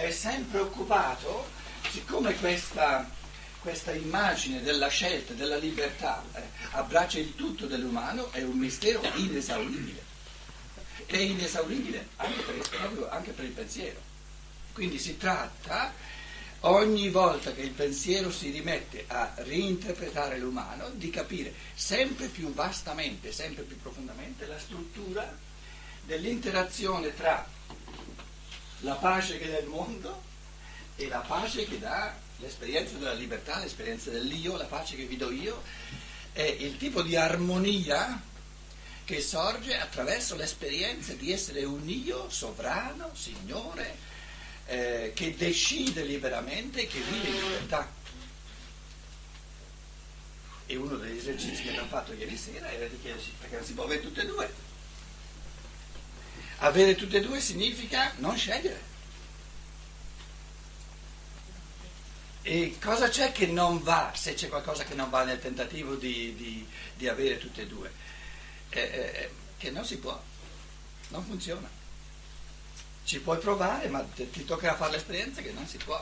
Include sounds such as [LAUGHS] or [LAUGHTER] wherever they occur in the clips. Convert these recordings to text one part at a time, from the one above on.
è sempre occupato, siccome questa, questa immagine della scelta, della libertà, eh, abbraccia il tutto dell'umano, è un mistero inesauribile. È inesauribile anche per, anche per il pensiero. Quindi si tratta ogni volta che il pensiero si rimette a reinterpretare l'umano, di capire sempre più vastamente, sempre più profondamente la struttura dell'interazione tra la pace che dà il mondo e la pace che dà l'esperienza della libertà, l'esperienza dell'io, la pace che vi do io, è il tipo di armonia che sorge attraverso l'esperienza di essere un io sovrano, signore, eh, che decide liberamente e che vive in libertà. E uno degli esercizi che abbiamo fatto ieri sera era di chiedersi perché non si può avere tutte e due. Avere tutte e due significa non scegliere. E cosa c'è che non va, se c'è qualcosa che non va nel tentativo di, di, di avere tutte e due? Eh, eh, che non si può, non funziona. Ci puoi provare, ma ti toccherà fare l'esperienza che non si può.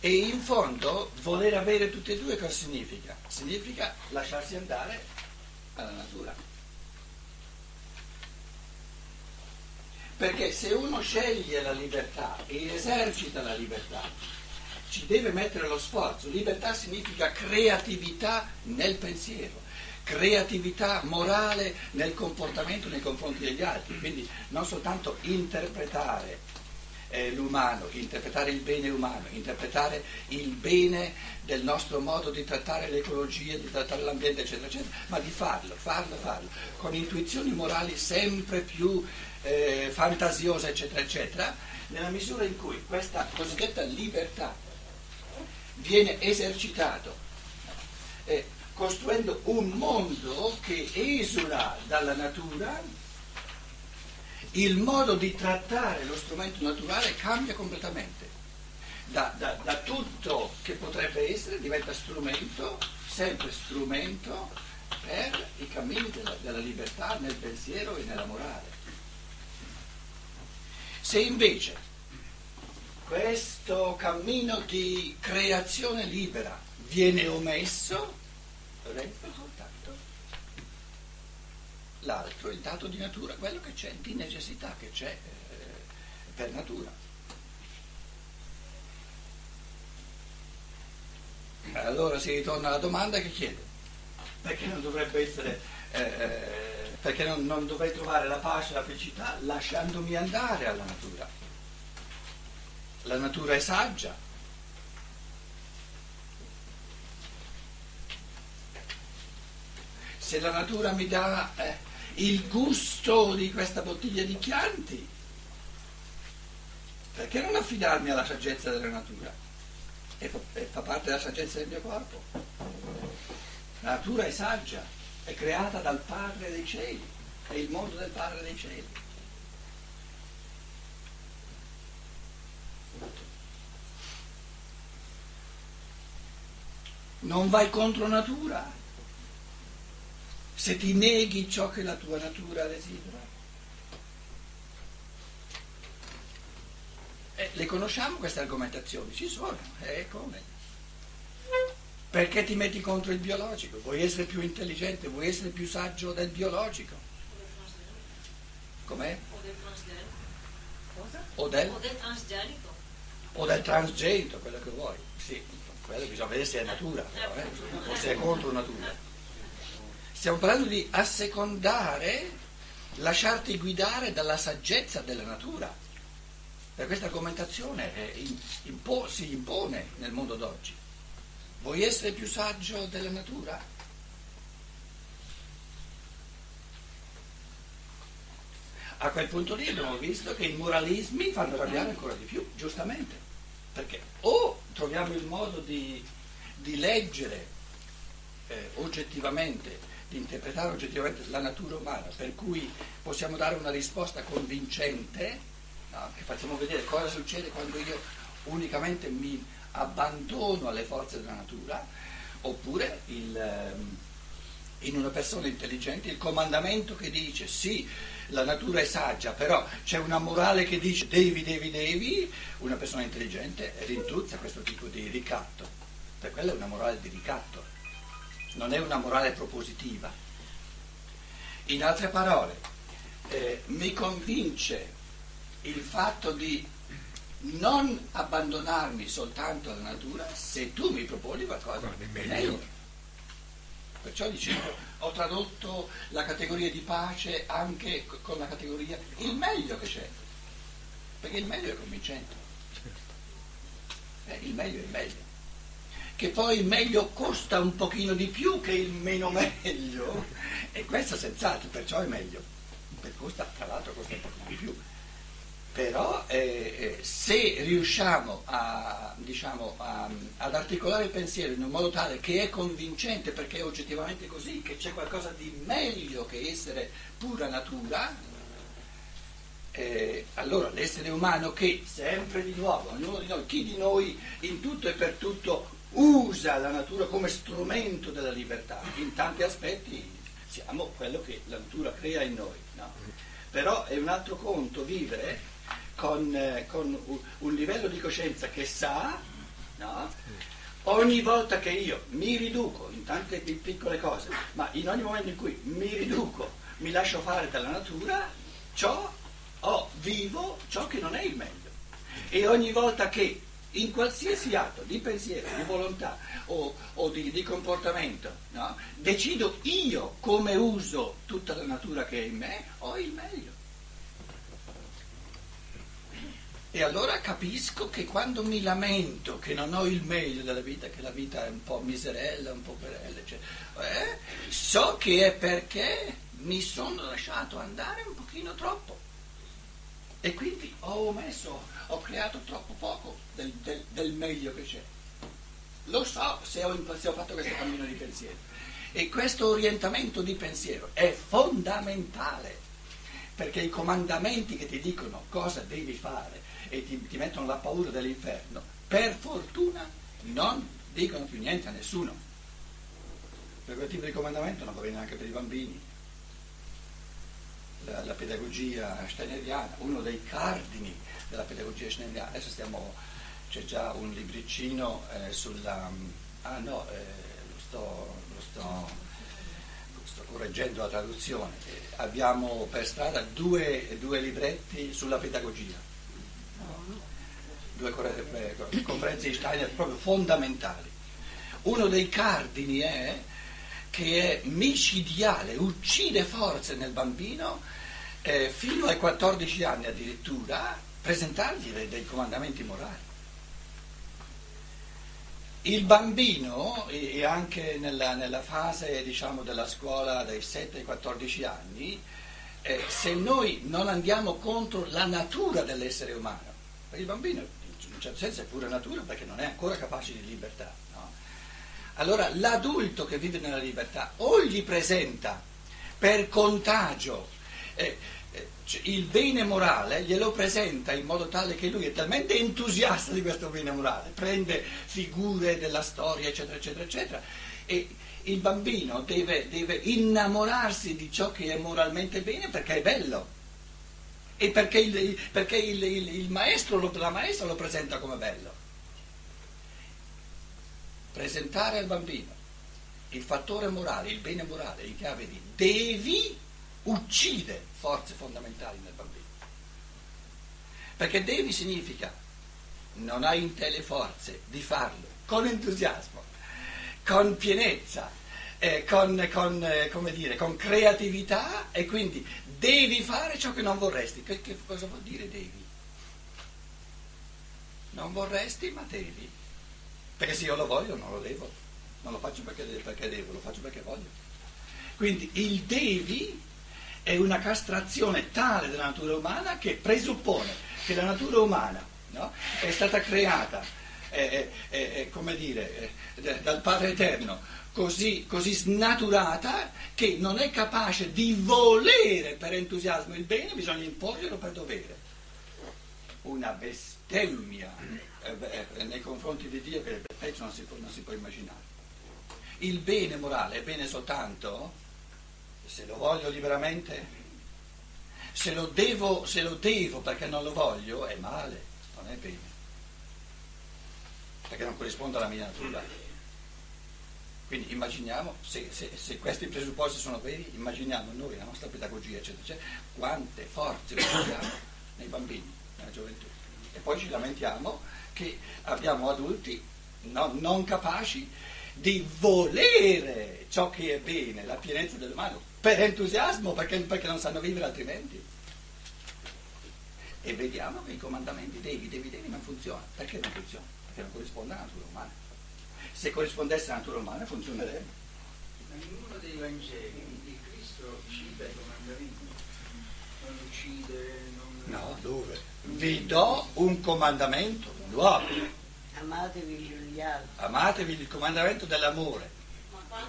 E in fondo voler avere tutte e due cosa significa? Significa lasciarsi andare alla natura. Perché se uno sceglie la libertà e esercita la libertà, ci deve mettere lo sforzo. Libertà significa creatività nel pensiero creatività morale nel comportamento nei confronti degli altri, quindi non soltanto interpretare eh, l'umano, interpretare il bene umano, interpretare il bene del nostro modo di trattare l'ecologia, di trattare l'ambiente, eccetera, eccetera, ma di farlo, farlo, farlo, con intuizioni morali sempre più eh, fantasiose, eccetera, eccetera, nella misura in cui questa cosiddetta libertà viene esercitata. Eh, costruendo un mondo che esula dalla natura, il modo di trattare lo strumento naturale cambia completamente. Da, da, da tutto che potrebbe essere diventa strumento, sempre strumento per i cammini della, della libertà nel pensiero e nella morale. Se invece questo cammino di creazione libera viene omesso, resta soltanto l'altro, il dato di natura, quello che c'è di necessità, che c'è eh, per natura. Allora si ritorna alla domanda che chiede, perché non dovrebbe essere, eh, eh, perché non, non dovrei trovare la pace la felicità lasciandomi andare alla natura? La natura è saggia, se la natura mi dà eh, il gusto di questa bottiglia di Chianti, perché non affidarmi alla saggezza della natura? E fa, parte della saggezza del mio corpo. La natura è saggia, è creata dal Padre dei cieli, è il mondo del Padre dei cieli. Non vai contro natura, se ti neghi ciò che la tua natura desidera. Eh, le conosciamo queste argomentazioni? Ci sono, eh, come? Perché ti metti contro il biologico? Vuoi essere più intelligente, vuoi essere più saggio del biologico? Com'è? O del transgenico. Cosa? O del? O del transgenico. O del transgenico, quello che vuoi. Sì, quello bisogna vedere se è natura, però, eh? o se è contro natura. Stiamo parlando di assecondare, lasciarti guidare dalla saggezza della natura. Per questa argomentazione impo- si impone nel mondo d'oggi. Vuoi essere più saggio della natura? A quel punto lì abbiamo visto che i moralismi fanno arrabbiare ancora di più, giustamente, perché o troviamo il modo di, di leggere eh, oggettivamente di interpretare oggettivamente la natura umana, per cui possiamo dare una risposta convincente? Che facciamo vedere cosa succede quando io unicamente mi abbandono alle forze della natura, oppure il, ehm, in una persona intelligente il comandamento che dice sì, la natura è saggia, però c'è una morale che dice devi, devi, devi, una persona intelligente rintuzza questo tipo di ricatto, per quella è una morale di ricatto, non è una morale propositiva. In altre parole, eh, mi convince il fatto di non abbandonarmi soltanto alla natura se tu mi proponi qualcosa di meglio. Perciò dicevo, ho tradotto la categoria di pace anche con la categoria il meglio che c'è, perché il meglio è convincente. Eh, il meglio è il meglio. Che poi il meglio costa un pochino di più che il meno meglio, e questo senz'altro, perciò è meglio. Per costa, tra l'altro costa un pochino di più però eh, eh, se riusciamo a, diciamo, a, ad articolare il pensiero in un modo tale che è convincente perché è oggettivamente così, che c'è qualcosa di meglio che essere pura natura, eh, allora l'essere umano che sempre di nuovo, ognuno di noi, chi di noi in tutto e per tutto usa la natura come strumento della libertà, in tanti aspetti siamo quello che la natura crea in noi. No? Però è un altro conto vivere con, eh, con un livello di coscienza che sa, no? ogni volta che io mi riduco in tante piccole cose, ma in ogni momento in cui mi riduco, mi lascio fare dalla natura, ciò ho vivo ciò che non è il meglio. E ogni volta che in qualsiasi atto di pensiero, di volontà o, o di, di, comportamento, no? decido io come uso tutta la natura che è in me, ho il meglio. E allora capisco che quando mi lamento che non ho il meglio della vita, che la vita è un po' miserella, un po' perella, eccetera, eh, so che è perché mi sono lasciato andare un pochino troppo. E quindi ho omesso, ho creato troppo poco del, del, del meglio che c'è. Lo so se ho, se ho fatto questo cammino di pensiero. E questo orientamento di pensiero è fondamentale, perché i comandamenti che ti dicono cosa devi fare, e ti, ti mettono la paura dell'inferno, per fortuna non dicono più niente a nessuno. Per quel tipo di comandamento non va bene anche per i bambini. La, la pedagogia steineriana, uno dei cardini della pedagogia steineriana, adesso stiamo, c'è già un libricino eh, sulla... Ah no, eh, lo, sto, lo sto, sto, correggendo la traduzione. Eh, abbiamo per strada due, due libretti sulla pedagogia due conferenze di Steiner proprio fondamentali. Uno dei cardini è che è micidiale, uccide forze nel bambino eh, fino ai 14 anni addirittura, presentargli dei, dei comandamenti morali. Il bambino, e anche nella, nella fase diciamo, della scuola dai 7 ai 14 anni, eh, se noi non andiamo contro la natura dell'essere umano, il bambino in un certo senso è pura natura perché non è ancora capace di libertà. No? Allora l'adulto che vive nella libertà o gli presenta per contagio eh, eh, il bene morale, glielo presenta in modo tale che lui è talmente entusiasta di questo bene morale, prende figure della storia, eccetera, eccetera, eccetera, e il bambino deve, deve innamorarsi di ciò che è moralmente bene perché è bello e perché il, perché il, il, maestro, la maestra lo presenta come bello. Presentare al bambino il fattore morale, il bene morale in chiave di devi uccide forze fondamentali nel bambino. Perché devi significa non hai in te le forze di farlo con entusiasmo, con pienezza, eh, con, con, eh, dire, con creatività e quindi devi fare ciò che non vorresti. Perché cosa vuol dire devi? Non vorresti, ma devi. Perché se io lo voglio non lo devo. Non lo faccio perché, perché devo, lo faccio perché voglio. Quindi il devi è una castrazione tale della natura umana che presuppone che la natura umana no, è stata creata, è, è, è, come dire, dal Padre Eterno così, così snaturata che non è capace di volere per entusiasmo il bene, bisogna imporglielo per dovere. Una bestemmia eh, eh, nei confronti di Dio che peggio non si, può, non si può immaginare. Il bene morale è bene soltanto se lo voglio liberamente, se lo, devo, se lo devo perché non lo voglio è male, non è bene, perché non corrisponde alla mia natura. Quindi immaginiamo, se, se, se, questi presupposti sono veri, immaginiamo noi, la nostra pedagogia, eccetera, eccetera, quante forze usiamo nei bambini, nella gioventù. E poi ci lamentiamo che abbiamo adulti no, non capaci di volere ciò che è bene, la pienezza dell'umano, per entusiasmo, perché, perché non sanno vivere altrimenti. E vediamo che i comandamenti devi, devi, devi non funzionano. Perché non funzionano? Perché non corrisponde alla natura umana. Se corrispondesse alla natura umana funzionerebbe. Ma in uno dei Vangeli di Cristo cita i comandamenti, non uccide, non... No, dove? Vi do un comandamento nuovo. Amatevi gli altri. Amatevi il comandamento dell'amore.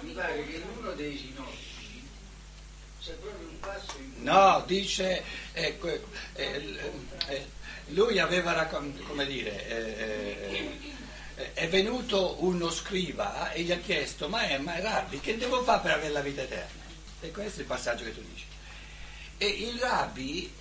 Mi pare che in uno dei sinottici c'è proprio un passo in cui... No, dice, eh, eh, eh, lui aveva raccontato, come dire, eh, eh, è venuto uno scriva e gli ha chiesto, ma, è, ma Rabbi, che devo fare per avere la vita eterna? E questo è il passaggio che tu dici. E il Rabbi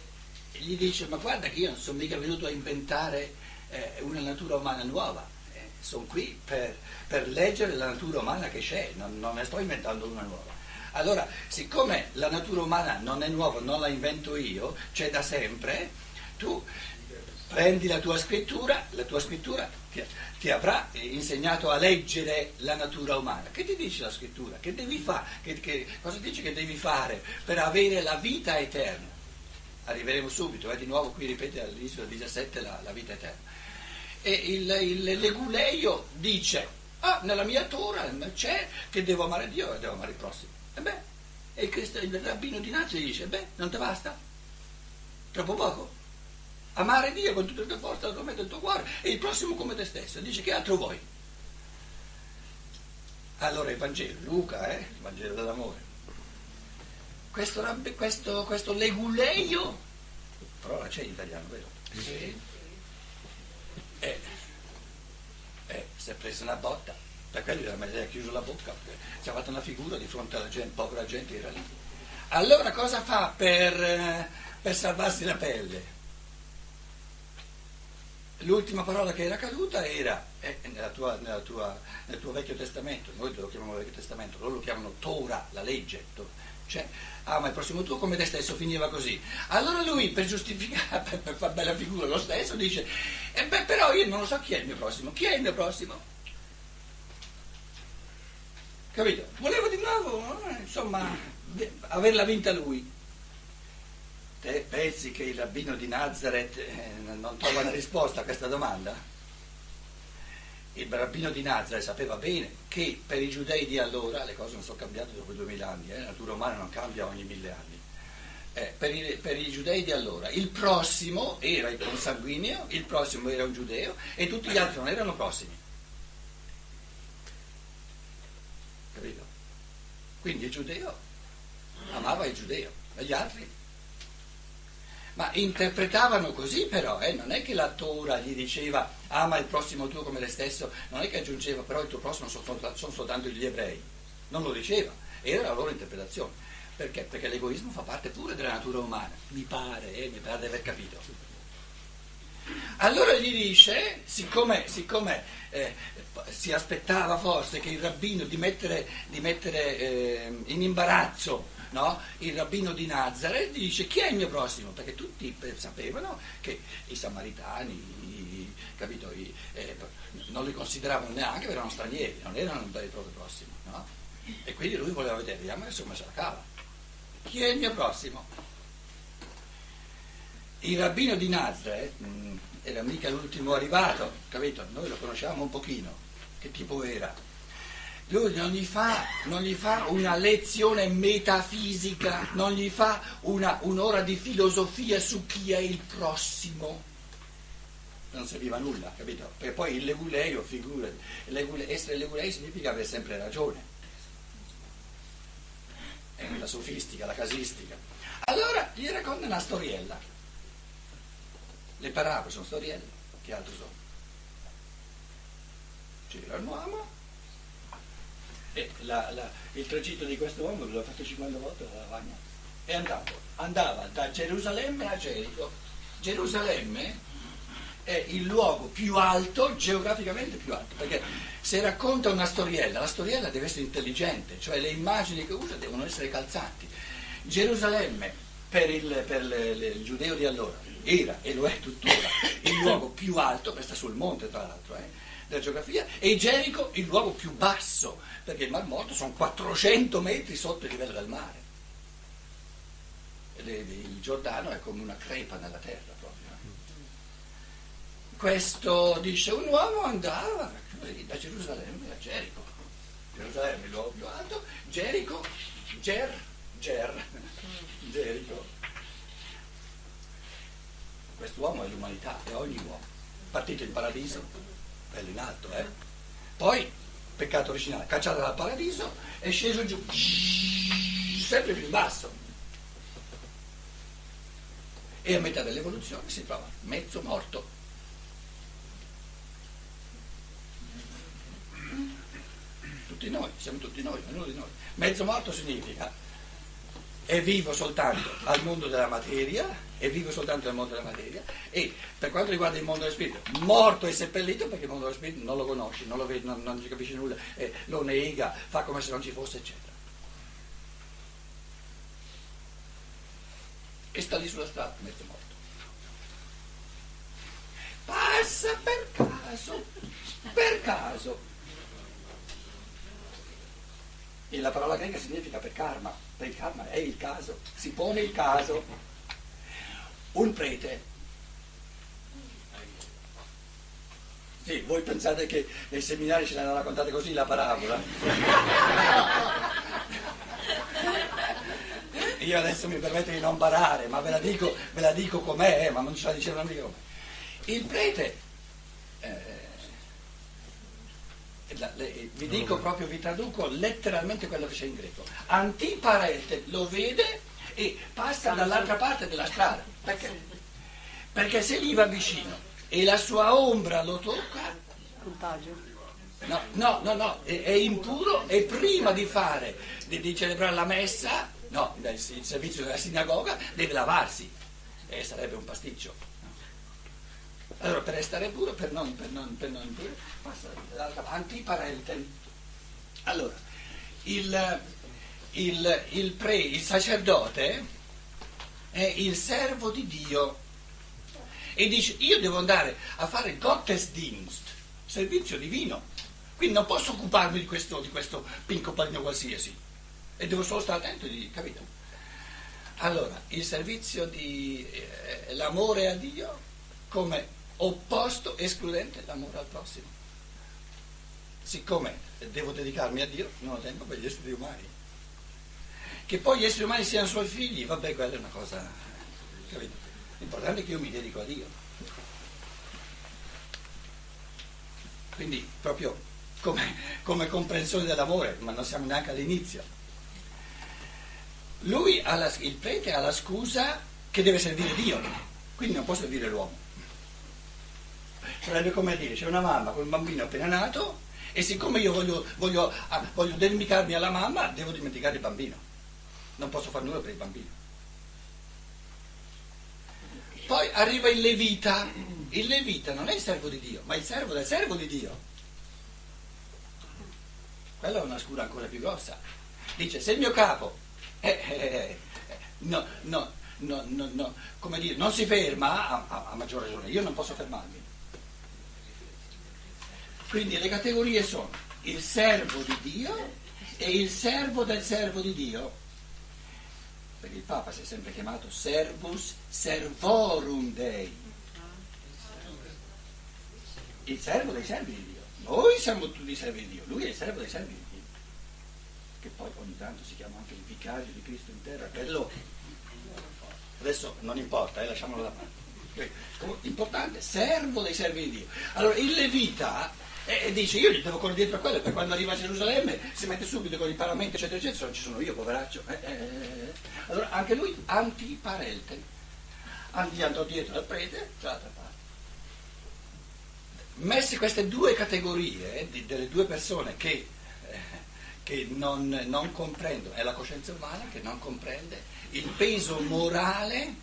gli dice, ma guarda che io non sono mica venuto a inventare eh, una natura umana nuova, eh, sono qui per, per, leggere la natura umana che c'è, non, non ne sto inventando una nuova. Allora, siccome la natura umana non è nuova, non la invento io, c'è da sempre, tu prendi la tua scrittura, la tua scrittura ti, ti, avrà insegnato a leggere la natura umana. Che ti dice la scrittura? Che devi fare? Che, che, cosa dice che devi fare per avere la vita eterna? Arriveremo subito, eh, di nuovo qui ripete all'inizio del 17 la, la vita eterna. E il, il leguleio dice, ah, nella mia Torah c'è che devo amare Dio e devo amare il prossimo. E beh, e il, il rabbino di Nazareth dice, beh, non ti basta? Troppo poco? Amare Dio con tutte le tue forze, la tua mente, il tuo cuore e il prossimo come te stesso. Dice che altro vuoi? Allora il Vangelo, Luca, eh, il Vangelo dell'amore. Questo, questo, questo leguleio, parola c'è in italiano, vero? Sì e, e si è presa una botta, per quello gli ha chiuso la bocca, si è fatta una figura di fronte alla gente, povera gente era lì. Allora cosa fa per, per salvarsi la pelle? L'ultima parola che era caduta era, eh, nella tua, nella tua, nel tuo Vecchio Testamento, noi lo chiamiamo Vecchio Testamento, loro lo chiamano Tora, la legge, cioè, ah ma il prossimo tuo come te stesso finiva così. Allora lui per giustificare, [LAUGHS] per, per fare bella figura lo stesso, dice, eh beh però io non lo so chi è il mio prossimo, chi è il mio prossimo? Capito? Volevo di nuovo, eh, insomma, averla vinta lui. Te pensi che il rabbino di Nazareth eh, non trova una risposta a questa domanda? il rabbino di Nazareth sapeva bene che per i giudei di allora, le cose non sono cambiate dopo duemila anni, eh, la natura umana non cambia ogni mille anni, eh, per, i, per, i, giudei di allora il prossimo era il consanguineo, il prossimo era un giudeo e tutti gli altri non erano prossimi. Capito? Quindi il giudeo amava il giudeo e gli altri ma interpretavano così però, eh? non è che la Tora gli diceva ama il prossimo tuo come te stesso, non è che aggiungeva però il tuo prossimo sono, soltanto gli ebrei, non lo diceva, era la loro interpretazione. Perché? Perché l'egoismo fa parte pure della natura umana, mi pare, eh? mi pare di aver capito. Allora gli dice, siccome, siccome eh, si aspettava forse che il rabbino di mettere, di mettere eh, in imbarazzo no? il rabbino di Nazareth dice chi è il mio prossimo? Perché tutti sapevano che i samaritani, i, capito, i, eh, non li consideravano neanche perché erano stranieri, non erano il proprio prossimo. No? E quindi lui voleva vedere, vediamo insomma se la cava. Chi è il mio prossimo? Il rabbino di Nazareth mh, mm, era mica l'ultimo arrivato, capito? Noi lo conosciamo un pochino, che tipo era? Lui non gli fa, non gli fa una lezione metafisica, non gli fa una, un'ora di filosofia su chi è il prossimo. Non serviva nulla, capito? Perché poi il leguleio, figurati, essere legulei significa avere sempre ragione. È la sofistica, la casistica. Allora gli racconta una storiella. Le parabole sono storielle, che altro sono? C'era un uomo e la, la, il tragitto di questo uomo l'ho fatto 50 volte alla lavagna. è andato, andava da Gerusalemme a Gerico. Gerusalemme è il luogo più alto, geograficamente più alto, perché se racconta una storiella, la storiella deve essere intelligente, cioè le immagini che usa devono essere calzanti. Gerusalemme per il, per le- le- il giudeo di allora era e lo è tuttora il luogo più alto, questa sul monte tra l'altro, eh, della geografia, e Gerico il luogo più basso, perché il Mar Morto sono 400 metri sotto il livello del mare. Il Giordano è come una crepa nella terra proprio. eh. Questo dice un uomo andava così, da Gerusalemme a Gerico. Gerusalemme è il luogo più alto, Gerico, Ger, Ger, Gerico. Quest'uomo è l'umanità, è ogni uomo. Partito in paradiso, bello in alto, eh? Poi, peccato originale, cacciato dal paradiso, è sceso giù, sempre più in basso. E a metà dell'evoluzione si trova mezzo morto. Tutti noi, siamo tutti noi, ognuno di noi. Mezzo morto significa è vivo soltanto al mondo della materia, è vivo soltanto nel mondo della materia e per quanto riguarda il mondo dello spirito, morto e seppellito perché il mondo dello spirito non lo conosci, non lo vedi, non, non ci capisci nulla, eh, lo nega, fa come se non ci fosse, eccetera. E sta lì sulla strada, mezzo morto. Passa per caso, per caso. E la parola greca significa per karma, per il karma è il caso, si pone il caso. Un prete. Sì, voi pensate che nei seminari ce l'hanno raccontata così la parabola? Io adesso mi permetto di non barare, ma ve la dico, ve la dico com'è, eh, ma non ce la dicevano mica com'è. Il prete, eh, le- vi dico proprio, vi traduco letteralmente quello che c'è in greco. Antiparete lo vede e passa dall'altra parte della strada. Perché? Perché se gli va vicino e la sua ombra lo tocca, Contagio. No, no, no, no, è, è impuro e prima di fare, di, di celebrare la messa, no, il, servizio della sinagoga, deve lavarsi. E sarebbe un pasticcio. Allora, per restare puro, per non, per non, per non impuro, passa dall'altra parte, antiparente. Allora, il, il, il pre, il sacerdote è il servo di Dio e dice io devo andare a fare Gottesdienst, servizio divino, quindi non posso occuparmi di questo, di questo pinco palino qualsiasi e devo solo stare attento, di, capito? Allora, il servizio di eh, l'amore a Dio come opposto, escludente, l'amore al prossimo. Siccome devo dedicarmi a Dio, non ho tempo per gli esseri umani. Che poi gli esseri umani siano suoi figli, vabbè, quella è una cosa, capito? L'importante è che io mi dedico a Dio. Quindi proprio come, come comprensione dell'amore, ma non siamo neanche all'inizio. Lui, la- il prete, ha la scusa che deve servire Dio, quindi non può servire l'uomo. Sarebbe come dire, c'è una mamma con un bambino appena nato e siccome io voglio, voglio, ah, voglio dedicarmi alla mamma, devo dimenticare il bambino. Non posso fare nulla per il bambino. Poi arriva il Levita. Il Levita non è il servo di Dio, ma il servo del servo di Dio. Quella è una scura ancora più grossa. Dice, se il mio capo [LAUGHS] eh, eh, eh, no, no, no, no, no, come dire, non si ferma, a, a- a maggior ragione, io non posso fermarmi. Quindi le categorie sono il servo di Dio e il servo del servo di Dio. Perché il Papa si è sempre chiamato servus servorum Dei. Il servo dei servi di Dio. Noi siamo tutti servi di Dio, lui è il servo dei servi di Dio. Che poi ogni tanto si chiama anche il vicario di Cristo in terra, quello adesso non importa, eh, lasciamolo da parte. Importante, servo dei servi di Dio. Allora il Levita eh, dice io gli devo correre dietro a quello, per quando arriva a Gerusalemme si mette subito con i paramenti, eccetera, eccetera, non ci sono io, poveraccio. Eh, eh, eh. Allora anche lui antiparente. Gli andò dietro al prete, dall'altra parte. Messe queste due categorie eh, di- delle due persone che, eh, che non, non comprendono, è la coscienza umana che non comprende il peso morale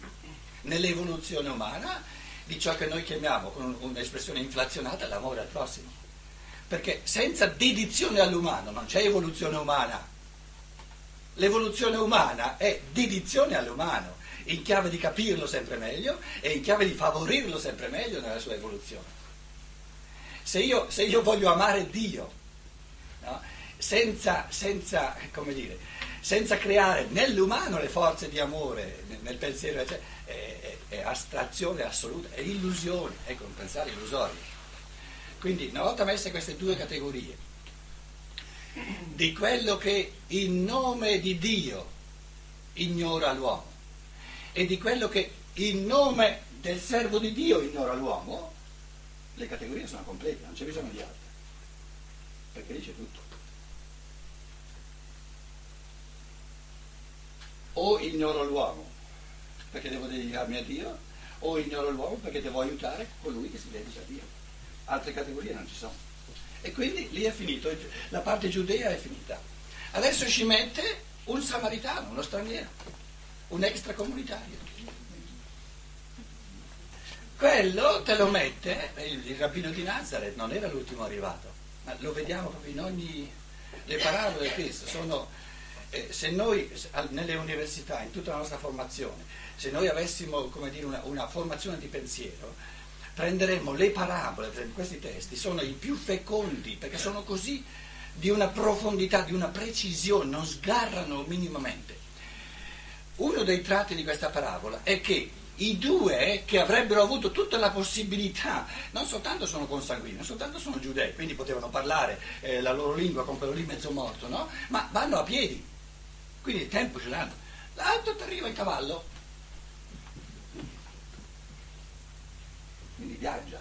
nell'evoluzione umana di ciò che noi chiamiamo con un'espressione inflazionata l'amore al prossimo. Perché senza dedizione all'umano non c'è evoluzione umana. L'evoluzione umana è dedizione all'umano, in chiave di capirlo sempre meglio e in chiave di favorirlo sempre meglio nella sua evoluzione. Se io, se io voglio amare Dio, no? senza, senza, dire, senza, creare nell'umano le forze di amore, nel pensiero, cioè, è, è, è, astrazione assoluta, è illusione, ecco un pensare illusorio. Quindi una volta messe queste due categorie, di quello che in nome di Dio ignora l'uomo e di quello che in nome del servo di Dio ignora l'uomo, le categorie sono complete, non c'è bisogno di altre, perché lì c'è tutto. O ignoro l'uomo perché devo dedicarmi a Dio, o ignoro l'uomo perché devo aiutare colui che si dedica a Dio. Altre categorie non ci sono. E quindi lì è finito, la parte giudea è finita. Adesso ci mette un samaritano, uno straniero, un extracomunitario. Quello te lo mette, il, rabbino di Nazareth non era l'ultimo arrivato, ma lo vediamo proprio in ogni... Le parabole queste sono, eh, se noi nelle università, in tutta la nostra formazione, se noi avessimo dire, una, una, formazione di pensiero, prenderemmo le parabole, per questi testi, sono i più fecondi, perché sono così di una profondità, di una precisione, non sgarrano minimamente. Uno dei tratti di questa parabola è che i due che avrebbero avuto tutta la possibilità, non soltanto sono consanguini, non soltanto sono giudei, quindi potevano parlare eh, la loro lingua con quello lì mezzo morto, no? Ma vanno a piedi, quindi il tempo ce l'hanno. L'altro ti arriva in cavallo, quindi viaggia,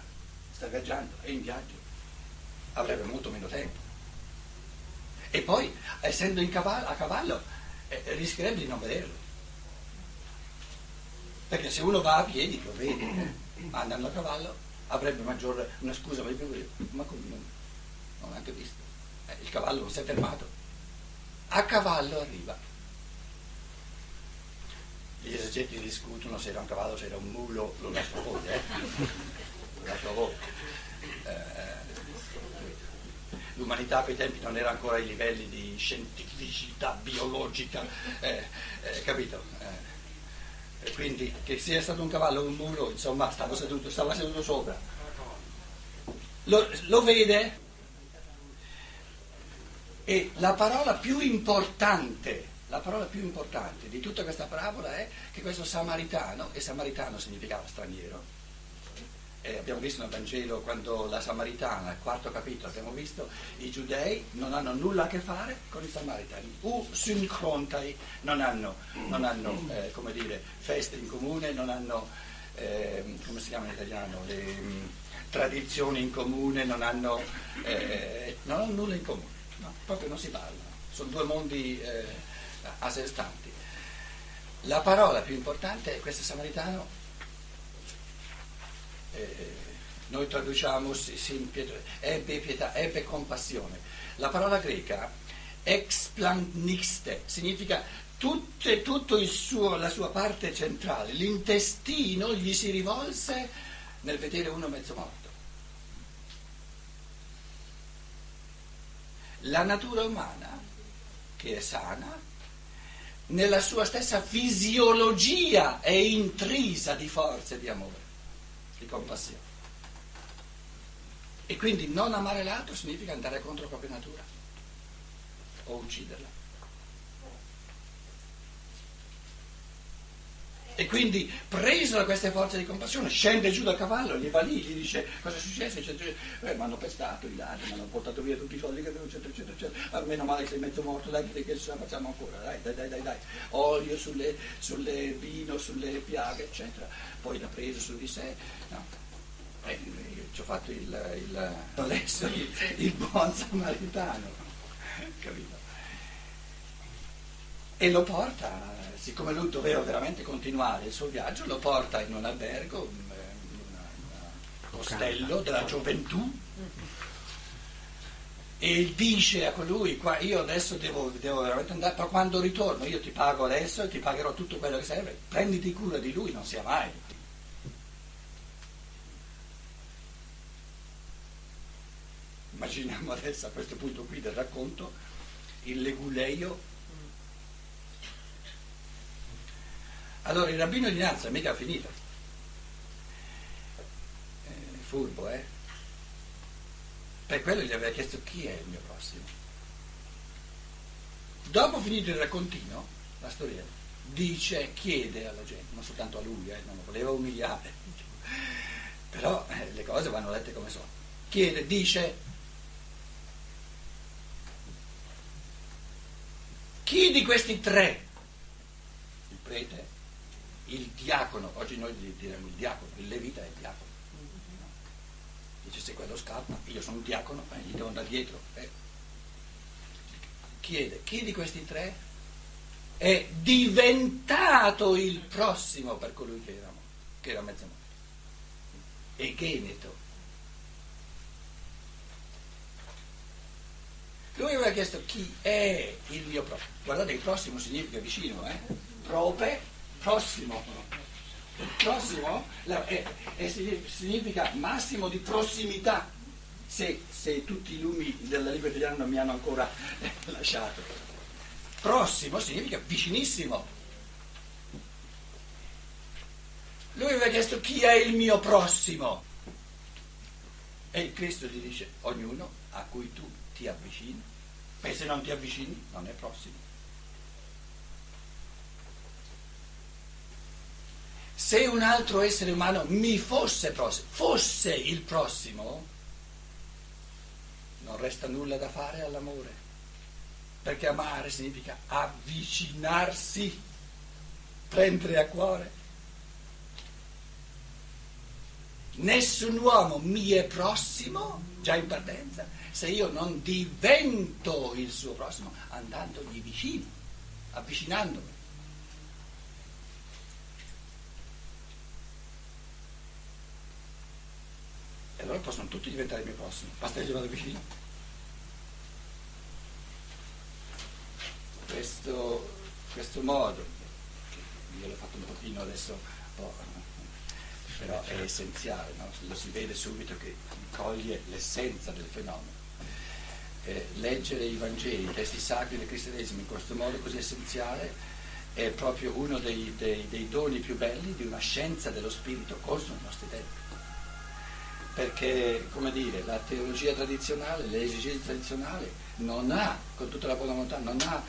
sta viaggiando, è in viaggio, avrebbe molto meno tempo. E poi, essendo cavallo, a cavallo, eh, rischierebbe di non vederlo. Perché se uno va a piedi lo vede, ma andando a cavallo avrebbe maggiore una scusa il ma come non, non l'ho anche visto. Eh, il cavallo non si è fermato. A cavallo arriva. Gli esercenti discutono se era un cavallo, se era un mulo, lo lascio voi, eh? Lo lascio voi. Eh, l'umanità a quei tempi non era ancora ai livelli di scientificità biologica, eh, eh, capito? Eh, quindi che sia stato un cavallo o un mulo, insomma, stava seduto, stava seduto sopra. Lo, lo vede? E la parola più importante, la parola più importante di tutta questa parabola è che questo samaritano, e samaritano significava straniero, eh, abbiamo visto nel Vangelo quando la Samaritana, al quarto capitolo, abbiamo visto i giudei non hanno nulla a che fare con i samaritani, u synchrontai, non hanno, non hanno eh, come dire, feste in comune, non hanno, eh, come si chiama in italiano, le mh, mm, tradizioni in comune, non hanno, eh, non hanno, nulla in comune, no? proprio non si parlano, sono due mondi eh, a sé stanti. La parola più importante è questo samaritano eh, noi traduciamo ebbe pietà, ebbe compassione. La parola greca explanixte significa tutte, tutta la sua parte centrale, l'intestino gli si rivolse nel vedere uno mezzo morto. La natura umana, che è sana, nella sua stessa fisiologia è intrisa di forza e di amore di compassione. E quindi non amare l'altro significa andare contro la propria natura o ucciderla. E quindi, preso da queste forze di compassione, scende giù dal cavallo, gli va lì, gli dice cosa è successo, eccetera, eccetera. Eh, mi hanno pestato i ladri, mi hanno portato via tutti i soldi che avevo, eccetera, eccetera, eccetera. Ah, meno male che sei mezzo morto, dai, che ce la facciamo ancora, dai, dai, dai, dai, dai. Olio sulle, sulle vino, sulle piaghe, eccetera. Poi l'ha preso su di sé. No. Eh, ci ho fatto il, il, il, il buon samaritano, capito? E lo porta siccome lui doveva veramente continuare il suo viaggio, lo porta in un albergo, un, un ostello della gioventù, e dice a colui, qua, io adesso devo, devo veramente andare, ma quando ritorno io ti pago adesso e ti pagherò tutto quello che serve, prenditi cura di lui, non sia mai. Immaginiamo adesso a questo punto qui del racconto il leguleio. Allora il rabbino di Nazza mica ha finito. Eh, furbo, eh? Per quello gli aveva chiesto chi è il mio prossimo. Dopo finito il raccontino, la storia, dice, chiede alla gente, non soltanto a lui, eh, non lo voleva umiliare, [LAUGHS] però eh, le cose vanno lette come sono. Chiede, dice, chi di questi tre, il prete, il diacono, oggi noi diremmo il diacono, il levita è il diacono, Dice se quello scappa, io sono un diacono, eh, gli devo andare dietro. Eh. Chiede, chi di questi tre è diventato il prossimo per colui che, era, che era mezzo morto? E Geneto. Lui aveva chiesto chi è il mio prossimo. Guardate, il prossimo significa vicino, eh? Prope, prossimo prossimo è, è, significa massimo di prossimità, se, se, tutti i lumi della libertà italiana non mi hanno ancora lasciato. Prossimo significa vicinissimo. Lui aveva chiesto chi è il mio prossimo. E il Cristo gli dice ognuno a cui tu ti avvicini, e se non ti avvicini non è prossimo. Se un altro essere umano mi fosse prossimo, fosse il prossimo, non resta nulla da fare all'amore, perché amare significa avvicinarsi, prendere a cuore. Nessun uomo mi è prossimo, già in partenza, se io non divento il suo prossimo andandogli vicino, avvicinandomi. E allora possono tutti diventare i miei prossimi, basta che gli vado vicino. Questo, questo modo, io l'ho fatto un pochino adesso, oh, però è essenziale, no? lo si vede subito che coglie l'essenza del fenomeno. Eh, leggere i Vangeli, i testi sacri del cristianesimo in questo modo così essenziale è proprio uno dei, dei, dei doni più belli di una scienza dello spirito consono ai nostri tempi perché, come dire, la teologia tradizionale, l'esegesia tradizionale non ha, con tutta la buona volontà, non ha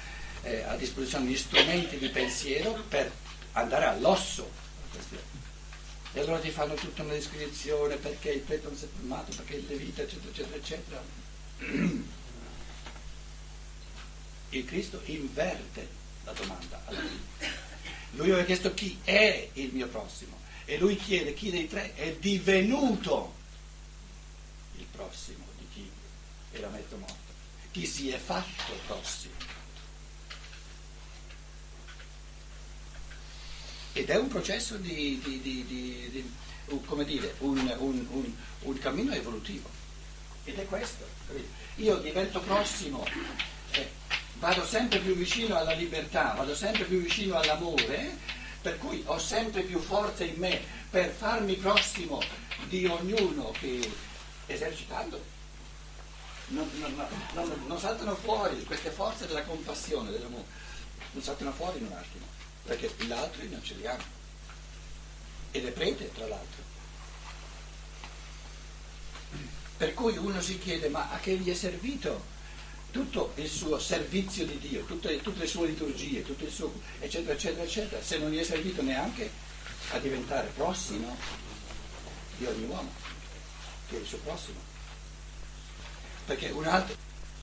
eh, a disposizione gli strumenti di pensiero per andare all'osso. E allora ti fanno tutta una descrizione perché il prete non si è formato, perché il levita, eccetera, eccetera, eccetera. [CLEARS THROAT] Il Cristo inverte la domanda. Lui aveva chiesto chi è il mio prossimo e lui chiede chi dei tre è divenuto prossimo di chi era mezzo morto, chi si è fatto prossimo. Ed è un processo di, di, di, di come dire, un, un, un, un, cammino evolutivo. Ed è questo. Io divento prossimo, eh, vado sempre più vicino alla libertà, vado sempre più vicino all'amore, per cui ho sempre più forza in me per farmi prossimo di ognuno che, esercitando. Non, non, non, non, saltano fuori queste forze della compassione, dell'amore, non saltano fuori in un attimo, perché l'altro non ce li hanno. Ed è prete, tra l'altro. Per cui uno si chiede, ma a che gli è servito tutto il suo servizio di Dio, tutte, tutte le sue liturgie, tutto il suo, eccetera, eccetera, eccetera, se non gli è servito neanche a diventare prossimo di ogni uomo che è il suo prossimo. Perché un altro